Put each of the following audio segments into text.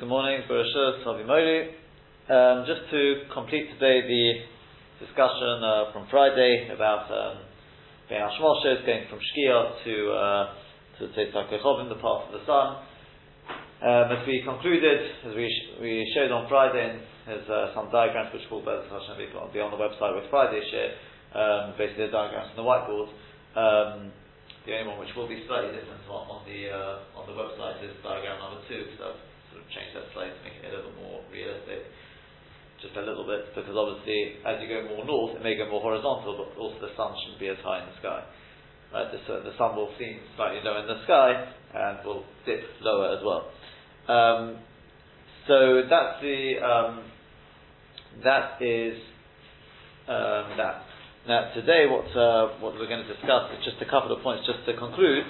Good morning, Barashah, Savi Mori. Um, just to complete today the discussion uh, from Friday about um, being going from Shkia to uh, to Tzeitzak the path of the sun. Um, as we concluded, as we, sh- we showed on Friday, there's uh, some diagrams which will be on the website with Friday share, um, basically the diagrams on the whiteboard. Um, the only one which will be slightly different on, on the uh, on the website is diagram number two, so change that slightly to make it a little more realistic. Just a little bit, because obviously as you go more north, it may go more horizontal, but also the sun shouldn't be as high in the sky. Right, the, the sun will seem slightly lower in the sky and will dip lower as well. Um, so that's the um, that is um, that. Now today, what uh, what we're going to discuss is just a couple of points, just to conclude.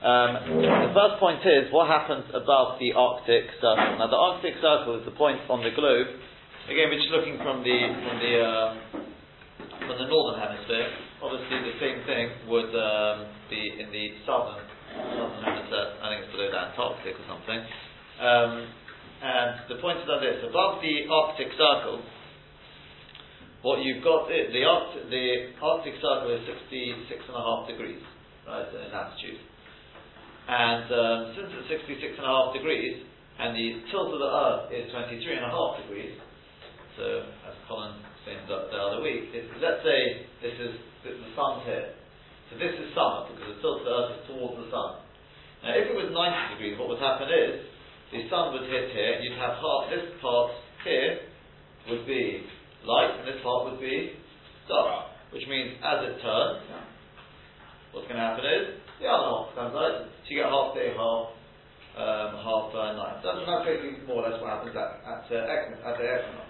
Um, the first point is what happens above the Arctic Circle. Now, the Arctic Circle is the point on the globe. Again, we're just looking from the from the uh, from the northern hemisphere. Obviously, the same thing would um, be in the southern southern hemisphere. I think it's below the Antarctic or something. Um, and the point is like this: above the Arctic Circle, what you've got is the Arctic, the Arctic Circle is 66 and a half degrees, right, in altitude. And um, since it's 66 and a half degrees, and the tilt of the Earth is 23 and a half degrees, so as Colin explained the, the other week, let's say this is the sun's here. So this is summer because the tilt of the Earth is towards the sun. Now, if it was 90 degrees, what would happen is the sun would hit here. And you'd have half this part here would be light, and this part would be dark. Which means as it turns, what's going to happen is the other half becomes light, so you get half day, half um, half uh, night. That's, that's basically more or less what happens at, at, uh, at the equinox.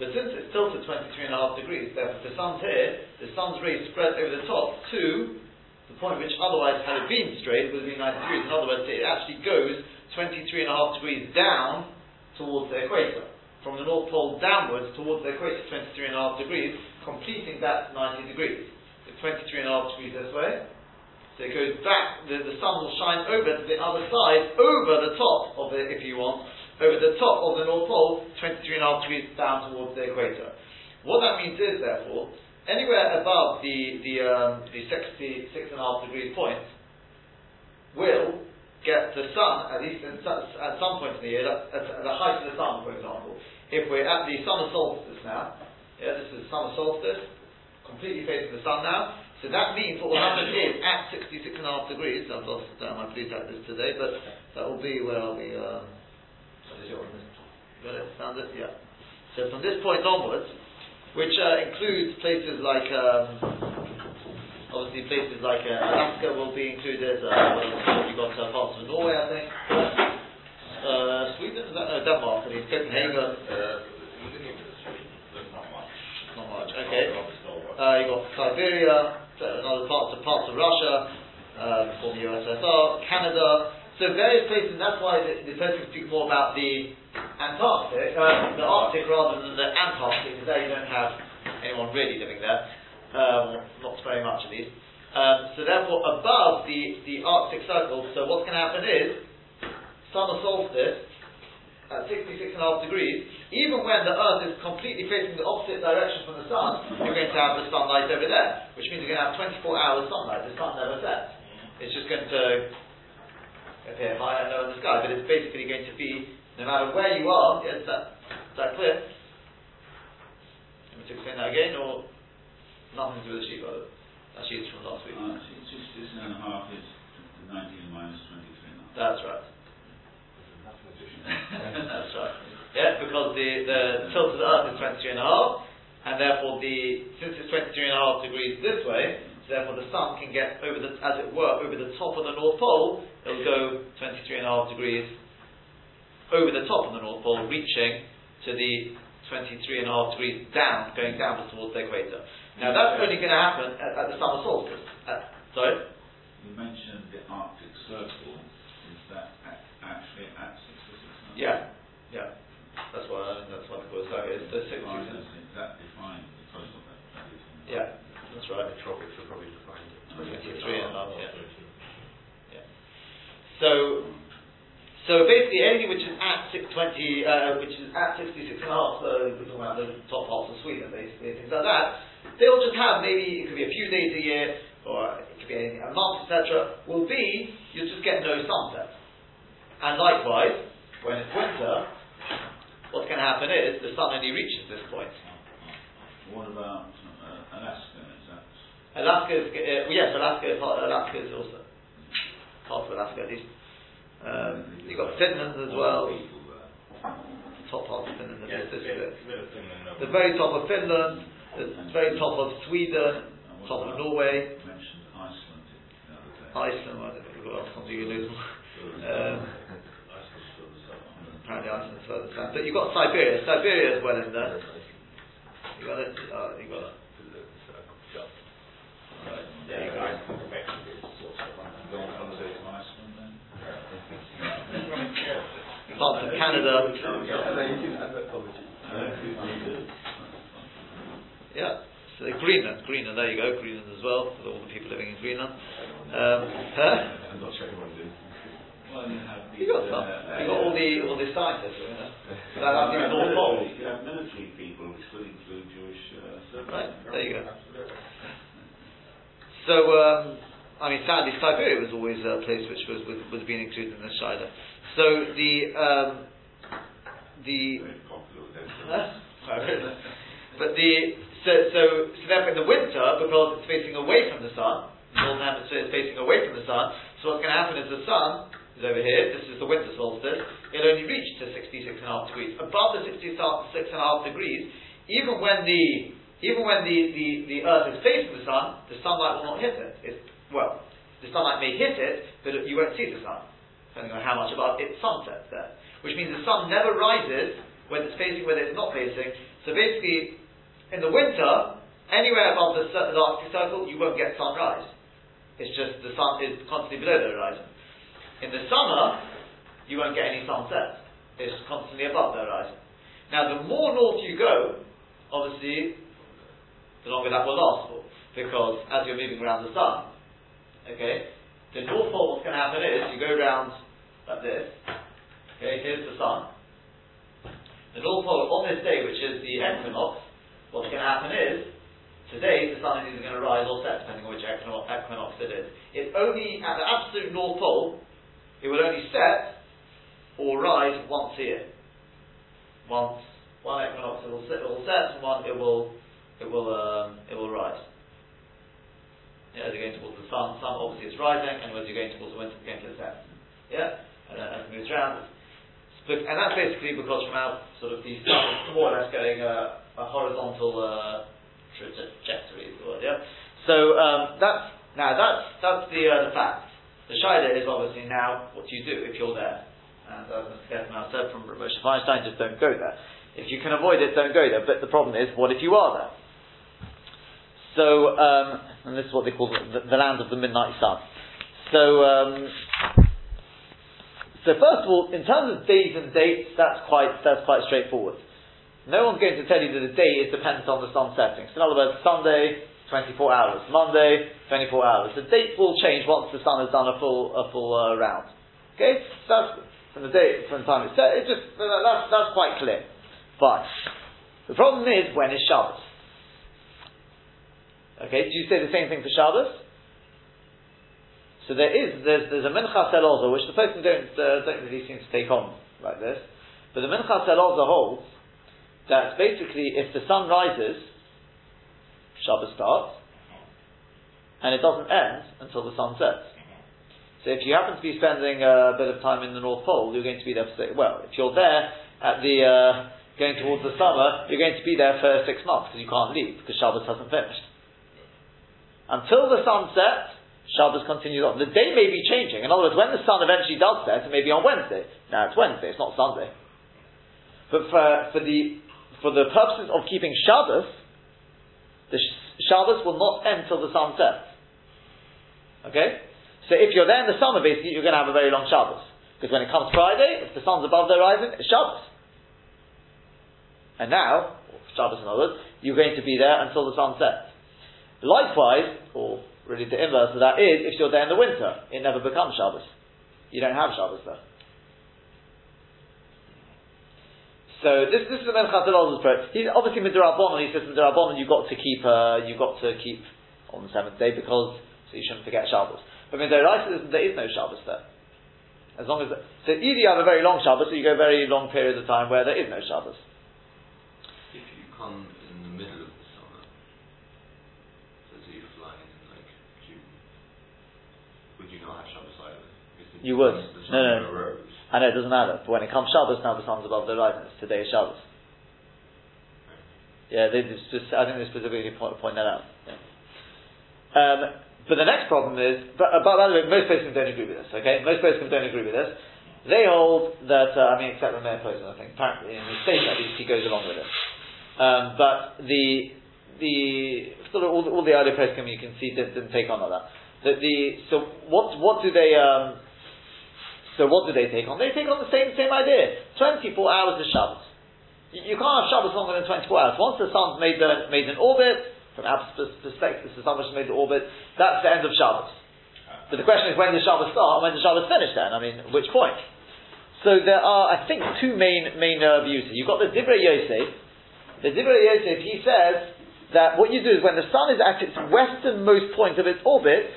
But since it's tilted 23 and a half degrees, therefore the sun's here, the sun's rays spread over the top to the point which otherwise, had it been straight, would have been 90 degrees. In other words, it actually goes 23 and a half degrees down towards the equator. From the North Pole downwards towards the equator, 23 and a half degrees, completing that 90 degrees. So 23 and a half degrees this way, so it goes back, the, the sun will shine over to the other side, over the top of it, if you want, over the top of the North Pole, 23 and a half degrees down towards the equator. What that means is, therefore, anywhere above the, the, um, the 66 and a half degrees point will get the sun, at least in, at some point in the year, at, at the height of the sun, for example. If we're at the summer solstice now, yeah, this is summer solstice, completely facing the sun now, so that means what will happen is at 66 and a half degrees, I've lost uh, my blue tack this today, but that will be where I'll be. Um, got it? Found it? Yeah. So from this point onwards, which uh, includes places like, um, obviously places like uh, Alaska will be included. Uh, you've got uh, parts of Norway, I think. Uh, Sweden, is that, no, Denmark, I mean, Copenhagen. Uh, not much. Not much, okay. Uh, you've got Siberia, and other parts of parts of Russia, um, former USSR, Canada. So various places. That's why the, the person speaks more about the Antarctic, uh, the Arctic rather than the Antarctic, because there you don't have anyone really living there, um, not very much at least. Um, so therefore, above the, the Arctic Circle, so what's going to happen is summer solstice at 66 and a half degrees, even when the Earth is completely facing the opposite direction from the Sun, you're going to have the sunlight over there, which means you're going to have 24 hours sunlight. The sun never sets. It's just going to appear higher and low in the sky, but it's basically going to be, no matter where you are, yes, that, is that clear? Let me explain that again, or nothing to do with the sheet, brother? That sheet's from last week. Uh, 66 and a half is 19 minus 23 now. That's right. That's right. Yeah, because the, the tilt of the Earth is 23 and a half, and therefore the since it's 23 and a half degrees this way, so therefore the sun can get over the, as it were, over the top of the North Pole. It'll go 23 and a half degrees over the top of the North Pole, reaching to the 23 and a half degrees down, going down towards the equator. Now that's only going to happen at, at the summer solstice. Uh, sorry. You mentioned the Arctic Circle. Is that actually at 66 Yeah, yeah. That's why I that's why the call is the six Right, that's exactly defined that. that is in the- Yeah, that's right. The tropics are probably defined at 23 and a half, yeah. yeah. So, So basically, anything which is at 620, uh, which is at 66 and a half, so we're talking about the top half of Sweden, basically, things like that, they'll just have maybe, it could be a few days a year, or it could be a month, etc., will be, you'll just get no sunset. And likewise, when it's winter, what's going to happen is the sun only reaches this point. What about uh, Alaska? Is that Alaska is, uh, yes, Alaska is, Alaska is also part of Alaska at least. Um, you've got Finland as well. Top half of Finland. Yes, this, bit, this, bit of Finland. no. the very top of Finland, the very top of Sweden, top of Norway, Iceland the other day. Iceland. I don't know what else can you lose. Um, apparently Iceland's further south. But you've got Siberia. Siberia is well in there. You got it. Uh, you got it. Right, there you go. Yeah, Iceland, effectively, is sort of on the- Going on on the- to Iceland then? Parts of Canada. Yeah. So Greenland, Greenland. There you go. Greenland as well. For all the people living in Greenland. Um, huh? Well, you have the. You got some. uh, You got all the all the scientists. You know. That, that's the North Pole. You have military people, which could include Jewish uh. Right. There you go. So, um, I mean, sadly, Siberia was always a place which was was, was being included in the Shida. So the um, the popular but the so so so therefore in the winter because it's facing away from the sun, the northern hemisphere is facing away from the sun. So what's going to happen is the sun is over here. This is the winter solstice. It'll only reach to 66 and a half degrees. Above the 66 and degrees, even when the even when the, the, the Earth is facing the sun, the sunlight will not hit it. It's, well, the sunlight may hit it, but you won't see the sun, depending on how much above it sunsets there. Which means the sun never rises whether it's facing, whether it's not facing. So basically, in the winter, anywhere above the, the Arctic Circle, you won't get sunrise. It's just the sun is constantly below the horizon. In the summer, you won't get any sunset. It's constantly above the horizon. Now, the more north you go, obviously, the longer that will last for. Because as you're moving around the sun, okay, the north pole, what's going to happen is you go around like this, okay, here's the sun. The north pole on this day, which is the equinox, what's going to happen is, today the sun is either going to rise or set, depending on which equinox, equinox it is. It's only at the absolute north pole, it will only set or rise once a year. Once, one equinox it will set, it will set, and one it will, it will, um, it will rise. Yeah, as you're going towards the sun, sun obviously is rising, and as you're going towards the winter, it's going to set. Yeah, and then as it moves around, it's and that's basically because from our sort of the sun is more or less going a, a horizontal uh, trajectory, is. Yeah. So um, that's now that's that's the uh, the fact. The shida is obviously now what do you do if you're there? And as Mr. Kessler said from Moshe Feinstein, just don't go there. If you can avoid it, don't go there. But the problem is, what if you are there? So, um, and this is what they call the, the land of the midnight sun. So, um, so first of all, in terms of days and dates, that's quite that's quite straightforward. No one's going to tell you that a day is dependent on the sun setting. So in other words, Sunday, 24 hours. Monday, 24 hours. The dates will change once the sun has done a full a full uh, round. Okay, so that's from the date, from the time it's set. It just that's that's quite clear. But the problem is when is Shabbos? Okay, do you say the same thing for Shabbos? So there is there's, there's a Minchas Elazar which the person don't uh, don't really seem to take on like this, but the Minchas Elazar holds that basically if the sun rises, Shabbos starts, and it doesn't end until the sun sets. So if you happen to be spending a bit of time in the North Pole, you're going to be there for six, well, if you're there at the uh, going towards the summer, you're going to be there for six months because you can't leave because Shabbos hasn't finished. Until the sun sets, Shabbos continues on. The day may be changing. In other words, when the sun eventually does set, it may be on Wednesday. Now it's Wednesday, it's not Sunday. But for, for the for the purposes of keeping Shabbos, the sh- Shabbos will not end till the sun sets. Okay? So if you're there in the summer, basically, you're going to have a very long Shabbos. Because when it comes Friday, if the sun's above the horizon, it's Shabbos. And now, Shabbos in other words, you're going to be there until the sun sets. Likewise, or really the inverse of that is, if you're there in the winter, it never becomes Shabbos. You don't have Shabbos there. So this this is the Minchat Elazar's prayer. He's obviously midrabanon. He says midrabanon you got to keep uh, you've got to keep on the seventh day because so you shouldn't forget Shabbos. But midoraisa there is no Shabbos there. As long as so either you have a very long Shabbos or you go very long periods of time where there is no Shabbos. If you come in the middle of the summer, so you're flying in like June, would you not have Shabbos either? The You would. No, no. I know it doesn't matter, but when it comes Shabbos now the sun's above the horizon. It's today Shabbos. Yeah, they just, I think they specifically point, point that out. Yeah. Um, but the next problem is, but, uh, but by the way, most poskim don't agree with this. Okay, most poskim don't agree with this. They hold that uh, I mean, except the Mayor Poskim, I think. Apparently, in the state at least, he goes along with it. Um, but the the sort of all the, all the earlier poskim you can see didn't, didn't take on like that. That the so what what do they um, so what do they take on? They take on the same same idea. Twenty four hours of Shabbos. You, you can't have Shabbos longer than 24 hours. Once the sun's made, the, made an orbit, from our pers- perspective, the sun has made the orbit, that's the end of Shabbos. But the question is when does Shabbos start and when does Shabbos finish then? I mean, which point? So there are, I think, two main main uh, views. You've got the Divrei Yosef. The Divrei Yosef, he says that what you do is when the sun is at its westernmost point of its orbit,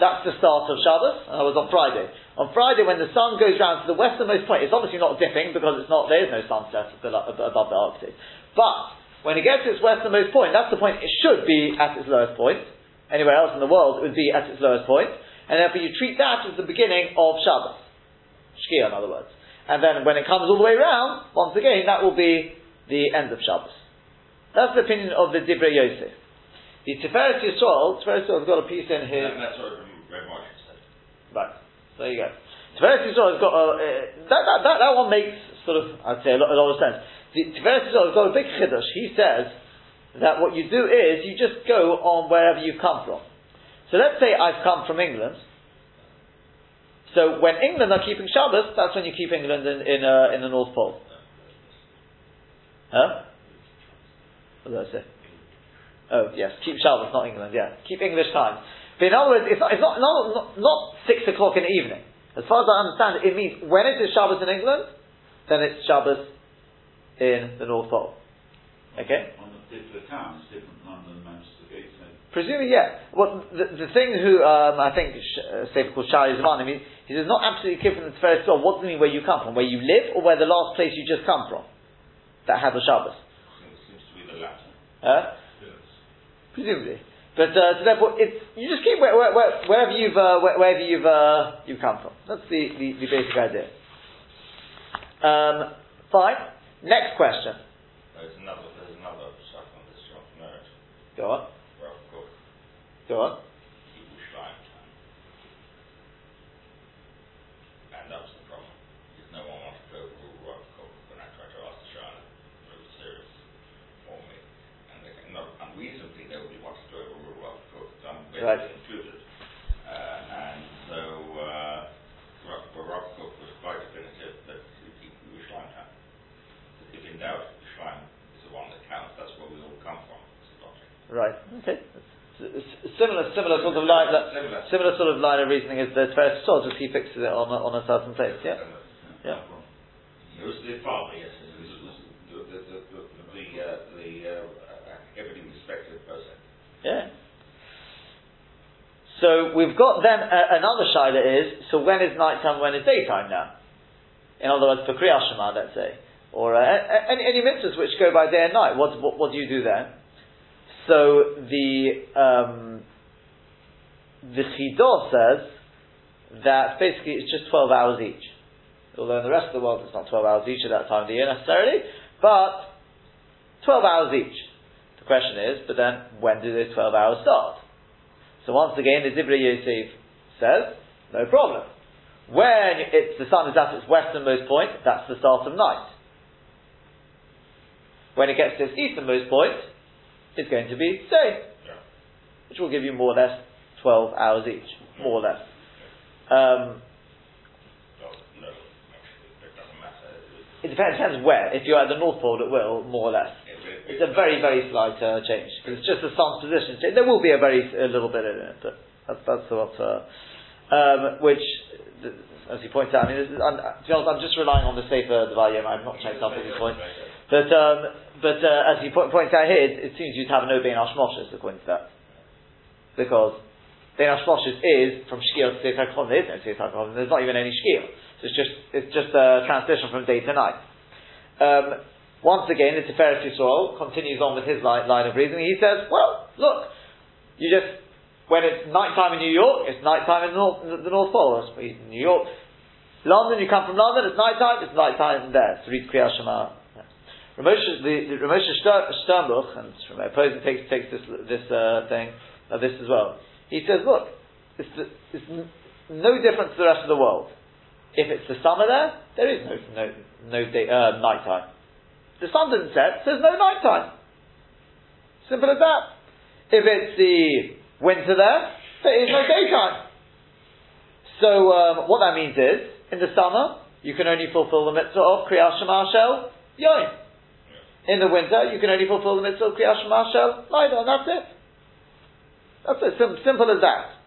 that's the start of Shabbos, and was on Friday. On Friday, when the sun goes round to the westernmost point, it's obviously not dipping because it's not, there is no sunset above the Arctic. But, when it gets to its westernmost point, that's the point it should be at its lowest point. Anywhere else in the world, it would be at its lowest point. And therefore you treat that as the beginning of Shabbos. Shkia, in other words. And then when it comes all the way round, once again, that will be the end of Shabbos. That's the opinion of the Divrei Yosef. The Tiferet Yisrael, Tiferet Yisrael has got a piece in here. And that's what Red Marshall said. Right. There you go. Tiferet Yisrael has got a, uh, that, that, that, that one makes sort of, I'd say, a lot, a lot of sense. The Tiferet Yisrael has got a big chiddush. He says that what you do is you just go on wherever you come from. So let's say I've come from England. So when England are keeping Shabbos, that's when you keep England in, in, uh, in the North Pole. Huh? What did I say? Oh, yes, keep Shabbos, not England, yeah. Keep English time. But in other words, it's not, it's not, not, not, not 6 o'clock in the evening. As far as I understand it, it means when it is Shabbos in England, then it's Shabbos in the North Pole. Okay? On the particular town, it's different London, Manchester, Gateshead. Presumably, yeah. Well, the, the thing who, um, I think, uh, Sefer called Shari Zaman, I mean, he says not absolutely clear from the Tiferes Torah, what does it mean where you come from? Where you live or where the last place you just come from? That has a Shabbos. Seems, seems to be the latter. Huh? Presumably. But uh, so therefore, it's you just keep where, where, where, wherever you've uh, where, wherever you've uh, you come from. That's the, the, the basic idea. Um, fine. Next question. There's another, there's another stuff on this merit. Go on. Go on. Yerushalayim time. And that was the problem. Because no one wanted to overrule Rav Kook when I tried to ask the Shana. It was serious for me. And they, not unreasonably, nobody wanted to overrule Rav Kook, so I'm Right. included. Uh, and so, uh, well, Rav Kook was quite definitive that Yerushalayim time. If in doubt, Yerushalayim is the one that counts. That's where we all come from. It's the logic. Right. Okay. S- Similar, similar sort of line, Similar. similar sort of line of reasoning as the Tiferes Torah, just he fixes it on a, on a certain place. Yeah. Yeah. It was the father, yes. It was, it was the, the, the, the, the, uh, the uh, everything respected person. Yeah. So we've got then uh, another shaila is so when is nighttime, when is daytime now? In other words, for Kriyat Shema, let's say, or uh, any any mitzvahs which go by day and night. What what, what do you do then? So the um, the Chidah says that basically it's just twelve hours each. Although in the rest of the world it's not twelve hours each at that time of the year necessarily, but twelve hours each. The question is, but then when do those twelve hours start? So once again, the Divrei Yosef says, no problem. When it's, the sun is at its westernmost point, that's the start of night. When it gets to its easternmost point, it's going to be day, which will give you more or less 12 hours each, more or less. Um, Well, no, actually, it doesn't it It, depends, depends where. If you're at the North Pole, it will, more or less. It, it, It's a very, very slight uh, change because it's just a sun's position. change. There will be a very a little bit in it, but that's that's what. Uh, um, which as he points out, I mean, this is, I'm, to be honest, I'm just relying on the Sefer Devar Yom. I've not checked up all these point, But, um, but uh, as he po- points out here, it, it seems you'd have no Bein Ashmoshes according to that. Because Bein Ashmoshes is from Shkir to Sefer Chon. There is no Sefer Chon. There's not even any Shkir. So it's just, it's just a transition from day to night. Um, once again, the Tiferet Yisrael continues on with his line, line of reasoning. He says, well, look, you just when it's night time in New York, it's night time in the North, the North Pole. In New York, London, you come from London, it's night time, it's night time there. To read Kriyat Shema. Ramosha, the, the Ramosha Sternbuch, and Ramosha Posen takes, takes this, this uh, thing, uh, this as well. He says, look, it's, it's no different to the rest of the world. If it's the summer there, there is no, no, no day, uh, night time. The sun didn't set, there's no night time. Simple as that. If it's the winter there, there is no daytime. So um, what that means is, in the summer, you can only fulfill the mitzvah of Kriyat Shema Shel. In the winter, you can only fulfill the mitzvah of Kriyat Shema Shel Laila, that's it. That's it, sim- simple as that.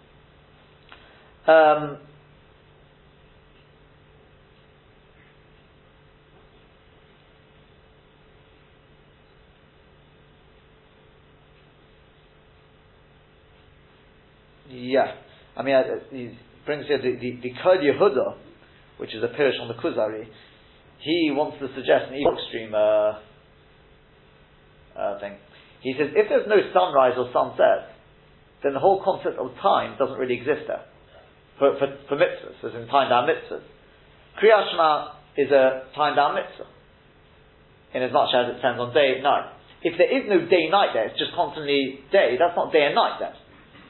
Um, Yeah. I mean, uh, he brings here the, the, the Kol Yehuda, which is a pirish on the Kuzari. He wants to suggest an even extreme uh, uh, thing. He says, if there's no sunrise or sunset, then the whole concept of time doesn't really exist there. For, for, for mitzvahs, as in time down mitzvahs. Kriyat Shema is a time down mitzvah, in as much as it depends on day and night. If there is no day and night there, it's just constantly day, that's not day and night then.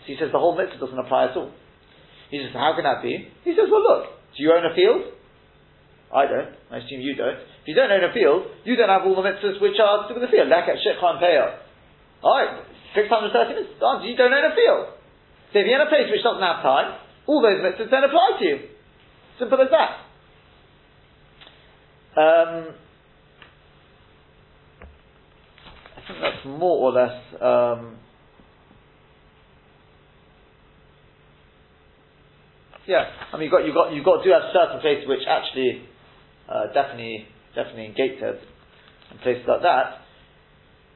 So he says the whole mitzvah doesn't apply at all. He says, how can that be? He says, well look, do you own a field? I don't. I assume you don't. If you don't own a field, you don't have all the mitzvahs which are to do with the field. Lakat shikhan peah. Alright, 630 mitzvahs. You don't own a field. So if you're in a place which doesn't have time, all those mitzvahs don't apply to you. Simple as that. Um, I think that's more or less um, Yeah, I mean, you got you got you got to have certain places which actually uh, definitely definitely in Gateshead and places like that.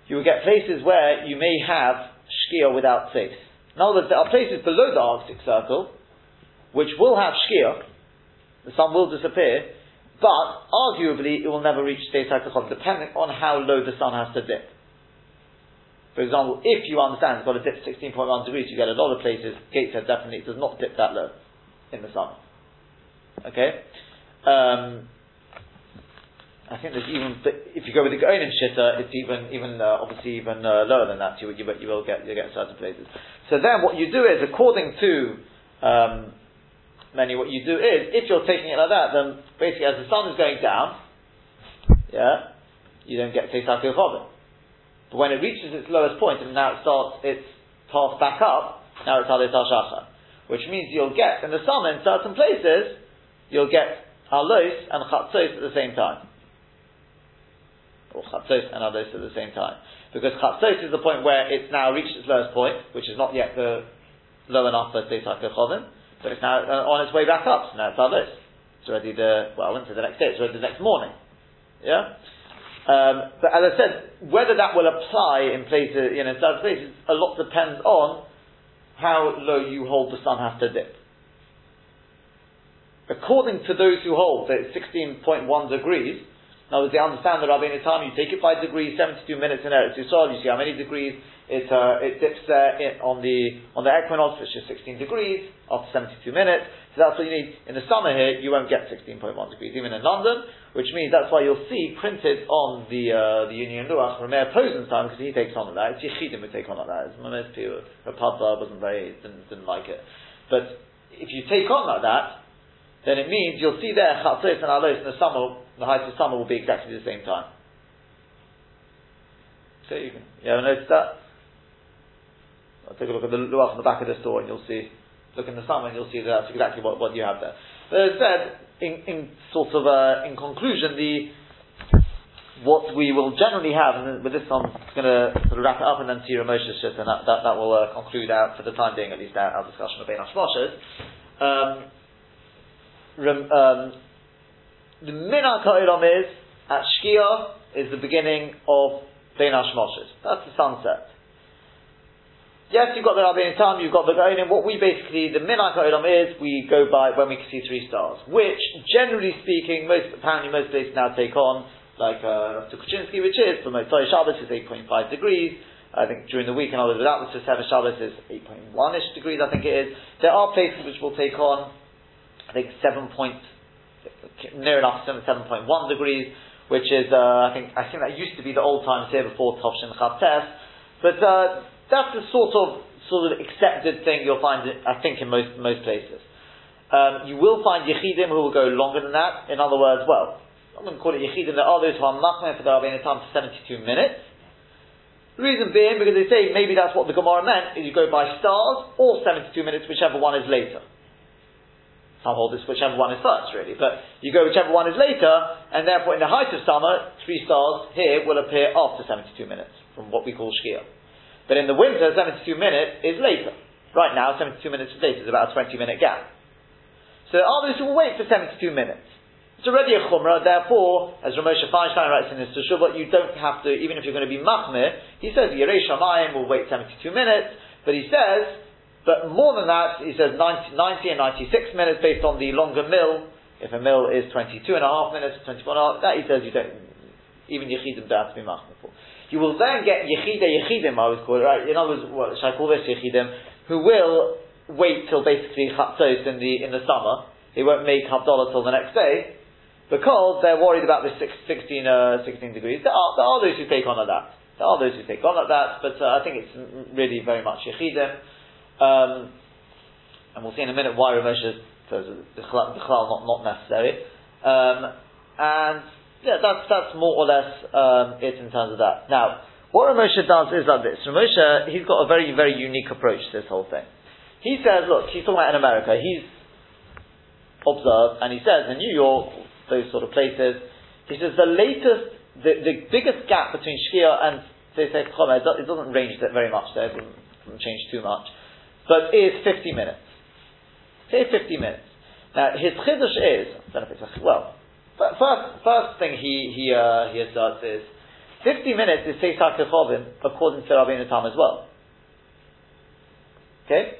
You will get places where you may have shkia without faith. In other words, there are places below the Arctic Circle which will have shkia. The sun will disappear, but arguably it will never reach state Hakachon, depending on how low the sun has to dip. For example, if you understand it's got to dip 16.1 degrees, you get a lot of places, Gateshead definitely does not dip that low in the summer. Okay? Um, I think there's even if you go with the Goinim shitta, it's even even uh, obviously even uh, lower than that. You, you, you will get you get certain places. So then, what you do is, according to um, many, what you do is, if you're taking it like that, then basically as the sun is going down, yeah, you don't get Teisakil Chovin. But when it reaches its lowest point and now it starts its path back up, now it's Hadet Shachar which means you'll get in the summer in certain places you'll get halos and chatzos at the same time, or chatzos and halos at the same time, because chatzos is the point where it's now reached its lowest point, which is not yet the low enough for Chovim, but it's now uh, on its way back up. So now it's halos. It's already the well, I wouldn't say the next day. It's already the next morning. Yeah. Um, but as I said, whether that will apply in places, you know, in certain places, a lot depends on how low you hold the sun has to dip. According to those who hold that it's 16.1 degrees, now they understand the Rabbeinu Tam, you take it by degrees, 72 minutes in Eretz Yisrael, you see how many degrees it, uh, it dips there in, on the on the equinox, which is 16 degrees after 72 minutes. So that's what you need. In the summer here, you won't get 16.1 degrees, even in London, which means that's why you'll see printed on the uh, the Union Luach Rameir Posen's time because he takes on like that. Yechidim who take on like that. It's Mames Pio Rapadva wasn't very didn't, didn't like it, but if you take on like that, then it means you'll see there Chatzos and Alos in the summer. The height of summer will be exactly the same time. So you can you ever notice that? I'll take a look at the luach on the back of the store and you'll see, look in the summer and you'll see that that's exactly what, what you have there. But as said, in, in sort of, uh, in conclusion, the, what we will generally have, and with this I'm going to sort of wrap it up and then see Ramosha's shit, and that, that, that will uh, conclude out, for the time being at least, our, our discussion of Bein Hashmoshes. Um, rem- um, the minhag ha'olam is at Shkia is the beginning of Bein Hashmoshes. That's the sunset. Yes, you've got the Rabbeinu Tam, you've got the Gaonim. What we basically, the Minhag Ha'olam is, we go by when we can see three stars, which, generally speaking, most apparently most places now take on, like uh, Tukachinsky, which is for Motzai Shabbos is 8.5 degrees. I think during the week, in other words, without the Seven Shabbos is 8.1ish degrees. I think it is. There are places which will take on, I think 7 point, near enough 7, 7.1 degrees, which is uh, I think I think that used to be the old times here before Tovshin Chavtes, but. Uh, that's the sort of sort of accepted thing you'll find, I think, in most most places. Um, you will find yechidim who will go longer than that. In other words, well, I'm going to call it yechidim. There are those who are machmir for the Rabbeinu Tam for 72 minutes. The reason being because they say maybe that's what the Gemara meant is you go by stars or 72 minutes, whichever one is later. Some hold this whichever one is first, really, but you go whichever one is later, and therefore in the height of summer, three stars here will appear after 72 minutes from what we call Shkia. But in the winter, 72 minutes is later. Right now, 72 minutes is later. It's about a 20 minute gap. So others will wait for 72 minutes. It's already a chumrah, therefore, as Ramosha Feinstein writes in his Teshuvah, you don't have to, even if you're going to be machmir, he says, Yerei Shamayim will wait 72 minutes, but he says, but more than that, he says 90, 90 and 96 minutes based on the longer mill. If a mill is 22 and a half minutes, 24 and a half, that he says you don't, even Yechidim don't have to be machmir for. You will then get Yechida Yechidim, I would call it, right? In other words, what should I call this Yechidim? Who will wait till basically Chatzos in the, in the summer. They won't make Havdalah till the next day. Because they're worried about this 16, uh, 16 degrees. There are, there are those who take on like that. There are those who take on like that, but uh, I think it's really very much Yechidim. Um, and we'll see in a minute why Ramesh says the not, not necessary. Um, and yeah, that's, that's more or less um, it in terms of that. Now, what Ramosha does is like this. Ramosha, he's got a very, very unique approach to this whole thing. He says, look, he's talking about in America, he's observed, and he says in New York, those sort of places, he says the latest, the, the biggest gap between Shkia and say Chomer, it doesn't range that very much there, it doesn't, doesn't change too much, but is 50 minutes. Say 50 minutes. Now, his chiddush is, I don't know if it's a, well, First, first thing he he uh, he asserts is fifty minutes is Seisach Kechovim according to Rabbeinu Tam as well. Okay,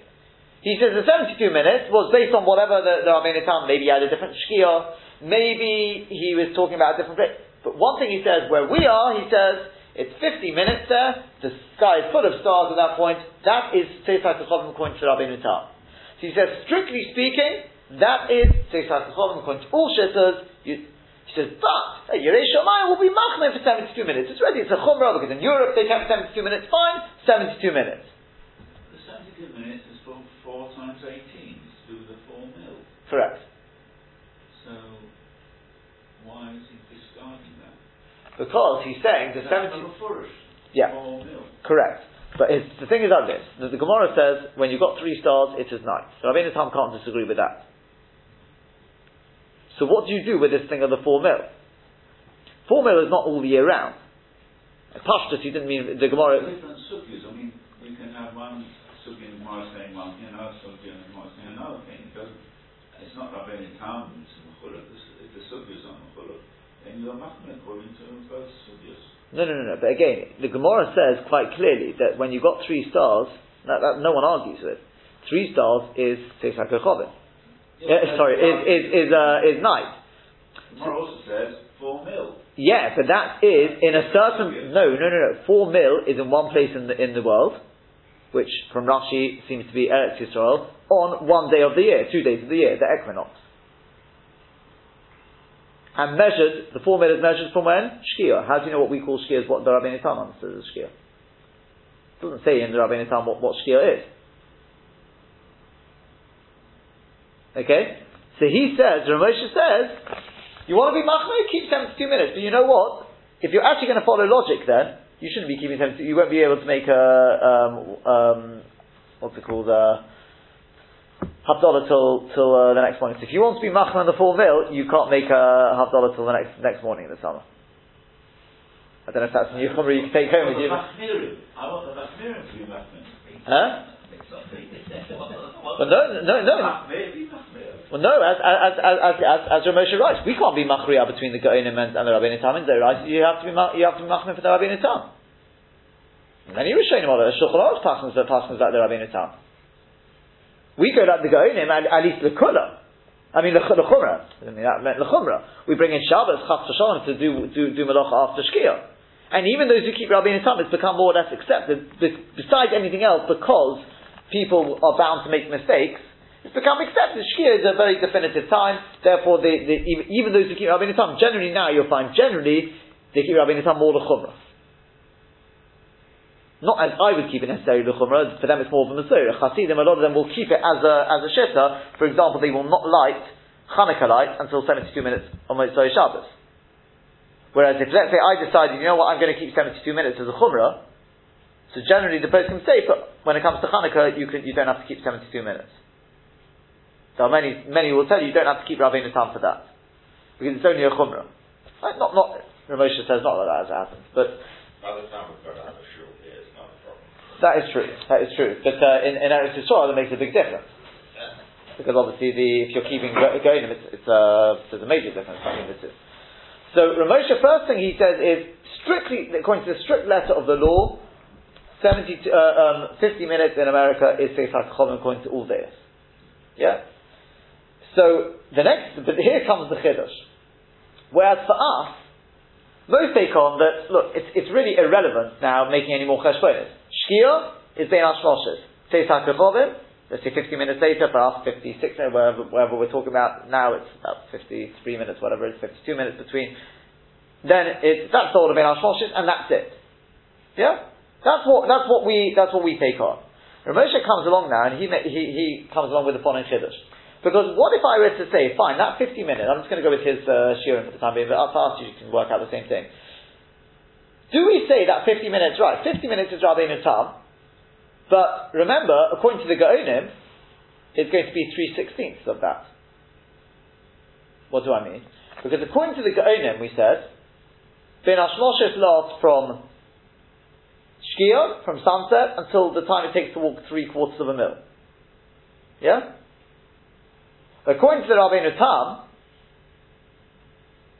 he says the seventy-two minutes was based on whatever the, the Rabbeinu Tam maybe he had a different shkia, maybe he was talking about a different place. But one thing he says where we are, he says it's fifty minutes there. The sky is full of stars at that point. That is Seisach Kechovim according to Rabbeinu Tam. So he says strictly speaking. That is Seisach Kechovim according to all you, he says, but Yerei will be machmir for 72 minutes. It's ready, it's a chumrah, because in Europe they kept 72 minutes, fine, 72 minutes. The 72 minutes is from 4 times 18, it's do the 4 mil. Correct. So, why is he discarding that? Because he's saying the 70... Yeah. Correct. But the thing is like this, the, the Gemara says, when you've got three stars, it is night. So Rabbeinu Tam can't disagree with that. So what do you do with this thing of the four mil? Four mil is not all the year round. Pashtus, he didn't mean the Gemara. Different sukkahs. I mean, we can have one sukkah in Gemara saying one thing, another sukkah in Gemara saying another thing. It it's not time it's The sukkah No, no, no, no. But again, the Gemara says quite clearly that when you've got three stars, that, that no one argues with. Three stars is Seisach Chovim. Yeah, sorry, is is is, uh, is night. Gemara also says four mil. Yeah, but that is in a certain no no no no four mil is in one place in the in the world, which from Rashi seems to be Eretz Yisrael on one day of the year, two days of the year, the equinox. And measured, the four is measured from when? Shkia. How do you know what we call Shkia is what the Rabbeinu Tam understood as Shkia? It doesn't say in the Rabbeinu Tam what, what Shkia is. Okay? So he says, Ramosha says, you want to be machmir, keep 72 minutes. But you know what? If you're actually going to follow logic then, you shouldn't be keeping 72, you won't be able to make a, um, um, what's it called, uh, Havdalah till, till uh, the next morning. So if you want to be machmir in the full mil, you can't make a Havdalah till the next, next morning in the summer. I don't know if that's new chumrah you can take home with you. I want the machmirim to be machmir. Huh? But no, no, no. Well, no, as as as as as, as Ramosha writes, we can't be machriya between the Gaonim and, and the Rabbeinu Tam. Right? You have to be you have to be machriya for the Rabbeinu Tam. Many Rishonim Shulchan Aruch passes that passes like the Rabbeinu Tam. We go like the Gaonim at, at least the Kula. I mean the Chumrah. I mean that meant the Chumrah. We bring in Shabbos Chaf to do do do Malacha after Shkia. And even those who keep Rabbeinu Tam, it's become more or less accepted, besides anything else, because people are bound to make mistakes, it's become accepted. Shkia is a very definitive time. Therefore, the, the, even those who keep Rabbeinu Tam, generally now you'll find generally they keep Rabbeinu Tam more the chumrah. Not as I would keep it necessarily the chumrah. For them, it's more of a Masorah. Chasidim, a lot of them will keep it as a as a shitta. For example, they will not light Hanukkah lights until 72 minutes on Motzei Shabbos. Whereas if let's say I decided, you know what, I'm going to keep 72 minutes as a chumrah, so generally the person can say, but when it comes to Hanukkah, you can you don't have to keep 72 minutes. So many, many will tell you you don't have to keep Rabbeinu Tam for that. Because it's only a chumrah. Right? Not, not, Ramosha says not that that has happened, but. That is true, that is true. But uh, in, in Eretz Yisrael, that makes a big difference. Because obviously, the, if you're keeping going, it's, it's uh, there's a major difference. So Ramosha, first thing he says is, strictly, according to the strict letter of the law, 70 to, uh, um, 50 minutes in America is Seif HaKacholom according to all days. Yeah? So the next, but here comes the chiddush. Whereas for us, most take on that. Look, it's, it's really irrelevant now making any more cheshbonis. Shkia is bein ashmoshes. Teis hakachovim. Let's say 50 minutes later, us 56, uh, wherever, wherever we're talking about now, it's about 53 minutes, whatever it is, 52 minutes between. Then it's that's all of bein ashmoshes, and that's it. Yeah, that's what that's what we that's what we take on. Ramosha comes along now, and he he, he comes along with the following chiddush. Because what if I were to say, fine, that 50 minutes, I'm just going to go with his uh, shearing for the time being, but up past you can work out the same thing. Do we say that 50 minutes, right, 50 minutes is Rabbeinu Tam, but remember, according to the Gaonim, it's going to be 3 sixteenths of that. What do I mean? Because according to the Gaonim, we said, Ben Ashmoshes lasts from Shkia, from sunset, until the time it takes to walk three quarters of a mil. Yeah? According to the Rabbeinu Tam,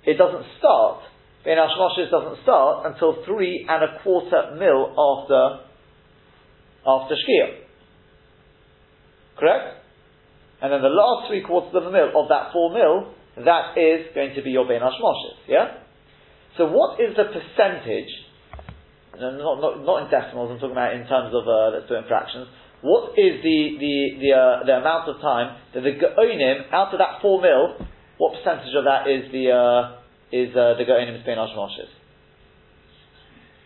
it doesn't start. Ben Hashmoshes doesn't start until three and a quarter mil after after Shkia. Correct? And then the last three quarters of a mil of that four mil, that is going to be your Ben Hashmoshes. Yeah? So what is the percentage? Not, not, not in decimals, I'm talking about in terms of, uh, let's do in fractions what is the the the, uh, the amount of time that the Gaonim out of that four mil? What percentage of that is the uh, is uh, the Gaonim Spain Ashmoshes?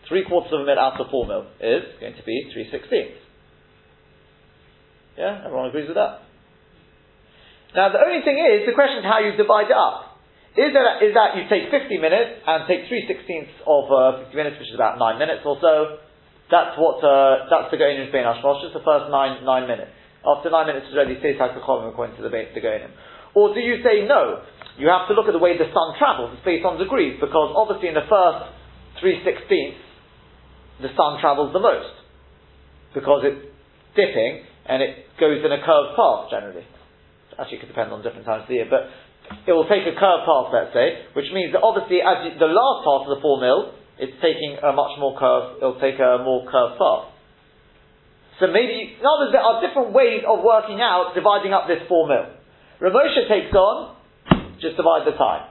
Three quarters of a mil out of four mil is going to be three sixteenths. Yeah, everyone agrees with that. Now the only thing is the question is how you divide it up. Is that, is that you take 50 minutes and take 3 sixteenths of uh, 50 minutes, which is about 9 minutes or so, that's what uh, that's the Goinim bein Hashmosh, just the first nine nine minutes. After nine minutes is ready, says Hakachom according to the base the Goinim. Or do you say no? You have to look at the way the sun travels. It's based on degrees because obviously in the first three sixteenths the sun travels the most because it's dipping and it goes in a curved path generally. Actually, it could depend on different times of the year, but it will take a curved path, let's say, which means that obviously as you, the last part of the four mil it's taking a much more curve, it'll take a more curved path. So maybe, in other words, there are different ways of working out dividing up this four mil. Ramosha takes on, just divide the time.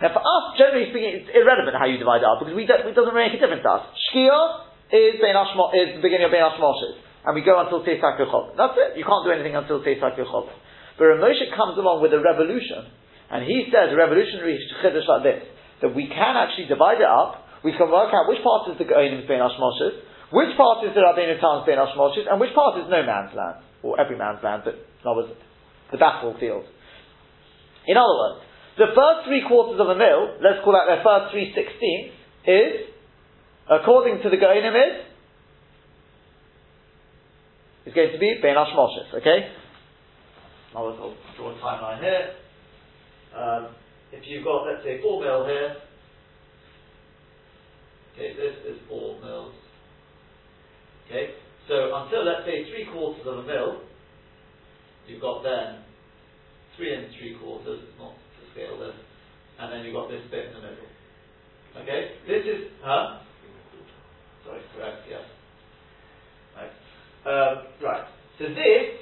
Now for us, generally speaking, it's irrelevant how you divide it up because we don't, it doesn't make a difference to us. Shkia is, is the beginning of Bein Hashmoshes. And we go until Teisak That's it. You can't do anything until Teisak But Ramosha comes along with a revolution. And he says, a revolutionary chiddush like this, that we can actually divide it up we can work out which part is the Goinim Bein Ashmoshes, which part is the Rabbeinu Tam's Bein Ashmoshes, and which part is no man's land, or every man's land, but in other the battlefield. In other words, the first three quarters of a mil, let's call that their first three sixteenths, is, according to the Goinim is, is going to be Bein Ashmoshes, okay? I'll draw a timeline here. Um, if you've got, let's say, four mil here, Okay, this is four mils. Okay, so until let's say three quarters of a mil, you've got then three and three quarters, not to scale this, and then you've got this bit in the middle. Okay? This is, huh? Sorry, correct, yes. Right. Um, right. So this,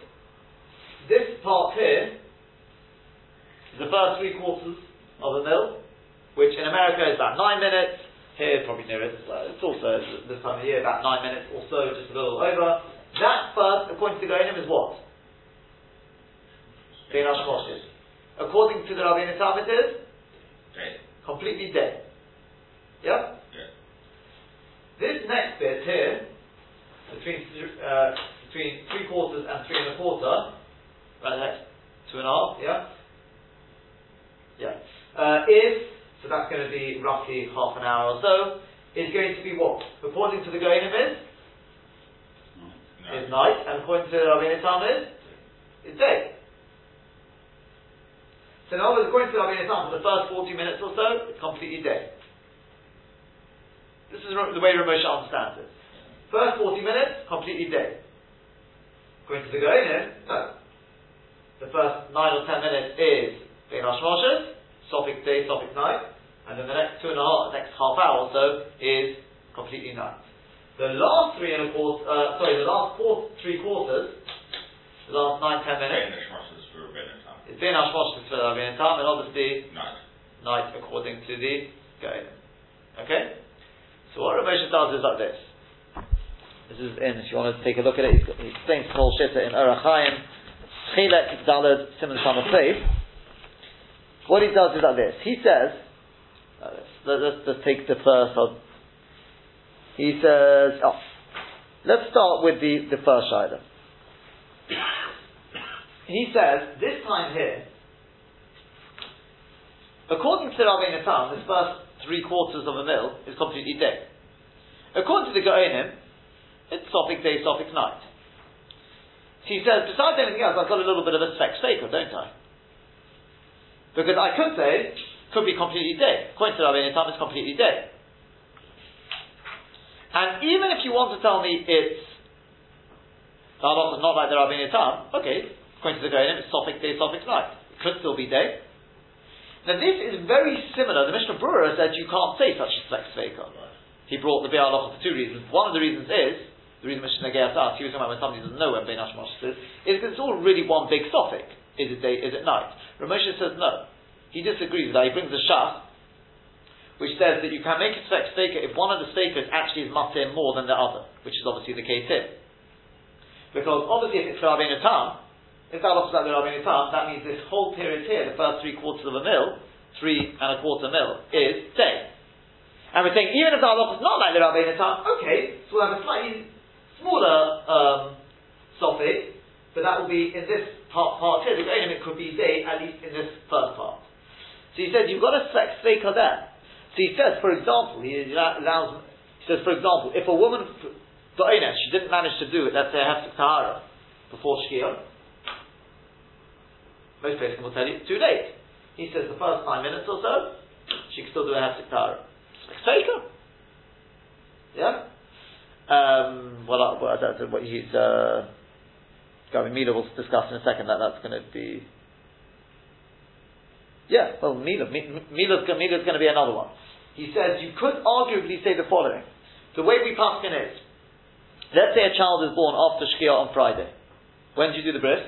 this part here, is the first three quarters of a mil, which in America is about nine minutes, here probably near it, it's also this time of year, about nine minutes or so, just a little over. That first, according to the Goinim, is what? Bein According to the it is? Day. Completely dead. Yeah? Yeah. This next bit here, between, uh, between three quarters and three and a quarter, right there, two and a half, yeah? Yeah. Uh, is, so that's going to be roughly half an hour or so, is going to be what? According to the Goinim is? No. Is night, and according to the Rabbeinu Tam is? Is day. So in other words, according to the Rabbeinu Tam, for the first 40 minutes or so, it's completely day. This is the way Ramosha understands it. First 40 minutes, completely day. According to the Goinim, no. The first 9 or 10 minutes is Bein Hashmoshes, Sophic day, Sophic night, and then the next two and a half, next half hour or so is completely night. The last three and a quarter, uh, sorry, the last four, three quarters, the last nine, ten minutes, Bein Hashmoshes for Bein Tam. it's Bein Hashmoshes for Rabbeinu Tam, and obviously Night. night according to the Goinim. Okay? So what Rav Moshe does is like this. This is in, if you want to take a look at it, he's got, he explains the whole shitta in Orach Chayim, Chilek Dalad Simon of What he does is like this. He says, let's, let's, let's take the first of, he says, oh, let's start with the, the first Shiloh. He says, this time here, according to Rabbeinu Tam, this first three quarters of a mil is completely dead. According to the Goenim, it's Sophic day, Sophic night. He says, besides anything else, I've got a little bit of a sfek sfeika, don't I? Because I could say, could be completely day. According to Rabbeinu Tam, it's completely day. And even if you want to tell me it's not like the Rabbeinu Tam, okay, according to the Goenim, it's Sophic day, Sophic night. It could still be day. Now this is very similar. The Mishnah Brura said you can't say such a sfek sfeika. He brought the Biur Halacha for two reasons. One of the reasons is, the reason Mishnah Nageas asked, he was talking about when somebody doesn't know when Bein Hashmosh is, is because it's all really one big suffix. Is it day, is it night? Ramosha says no. He disagrees with that. He brings a shah, which says that you can make a faker if one of the fakers actually is matir more than the other, which is obviously the case here. Because obviously if it's Rabbeinu Tam, if that looks like the Rabbeinu Tam, that means this whole period here, the first three quarters of a mil, three and a quarter mil, is day. And we're saying, even if the halacha is not like the Rabbeinu Tam, okay, so we'll have a slightly smaller um, suffix, but that will be in this part, part here, the Goinim, it could be day, at least in this first part. So he says, you've got a sfek sfeika there. So he says, for example, he allows, he says, for example, if a woman, she didn't manage to do it, let's say, have Tahara before Shkia, most places will tell you it's too late. He says the first nine minutes or so, she can still do a hefsek tahara. Faker. Yeah? Um, well, uh, well, that's what he's, uh, Gavin Mila will discuss in a second that that's going to be. Yeah, well, Mila, Mila's, Mila's going to be another one. He says you could arguably say the following. The way we paskin is, let's say a child is born after Shkia on Friday. When do you do the bris?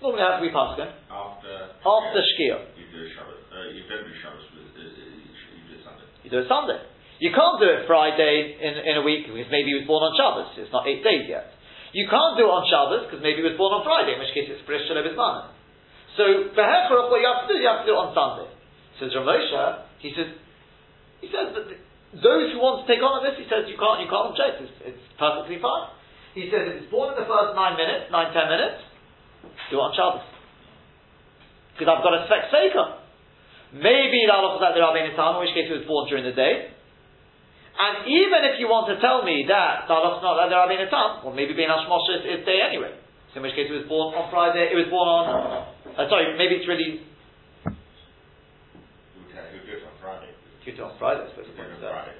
Normally how do we paskin? After. After Shkia. You do Shabbos. Uh, you don't do Shabbos, uh, you do it Sunday. You do it Sunday. You can't do it Friday in, in a week because maybe he was born on Shabbos. It's not eight days yet. You can't do it on Shabbos because maybe he was born on Friday, in which case it's Brish Shalom Bismanim. So, for Hechorach, what you have to do, you have to do it on Sunday. Says Ramosha, he says, he says that those who want to take on this, he says you can't, you can't object. It's, it's perfectly fine. He says if it's born in the first nine minutes, nine, ten minutes, do it on Shabbos. Because I've got a Seika. Maybe the halacha that the Rabbeinu Tam, in which case it was born during the day. And even if you want to tell me that halacha not that the Rabbeinu Tam, well maybe being Hashmoshe is, is day anyway. So in which case it was born on Friday, it was born on, uh, sorry, maybe it's really. We'll do it on Friday. Two to on Friday, I suppose. Friday. Friday.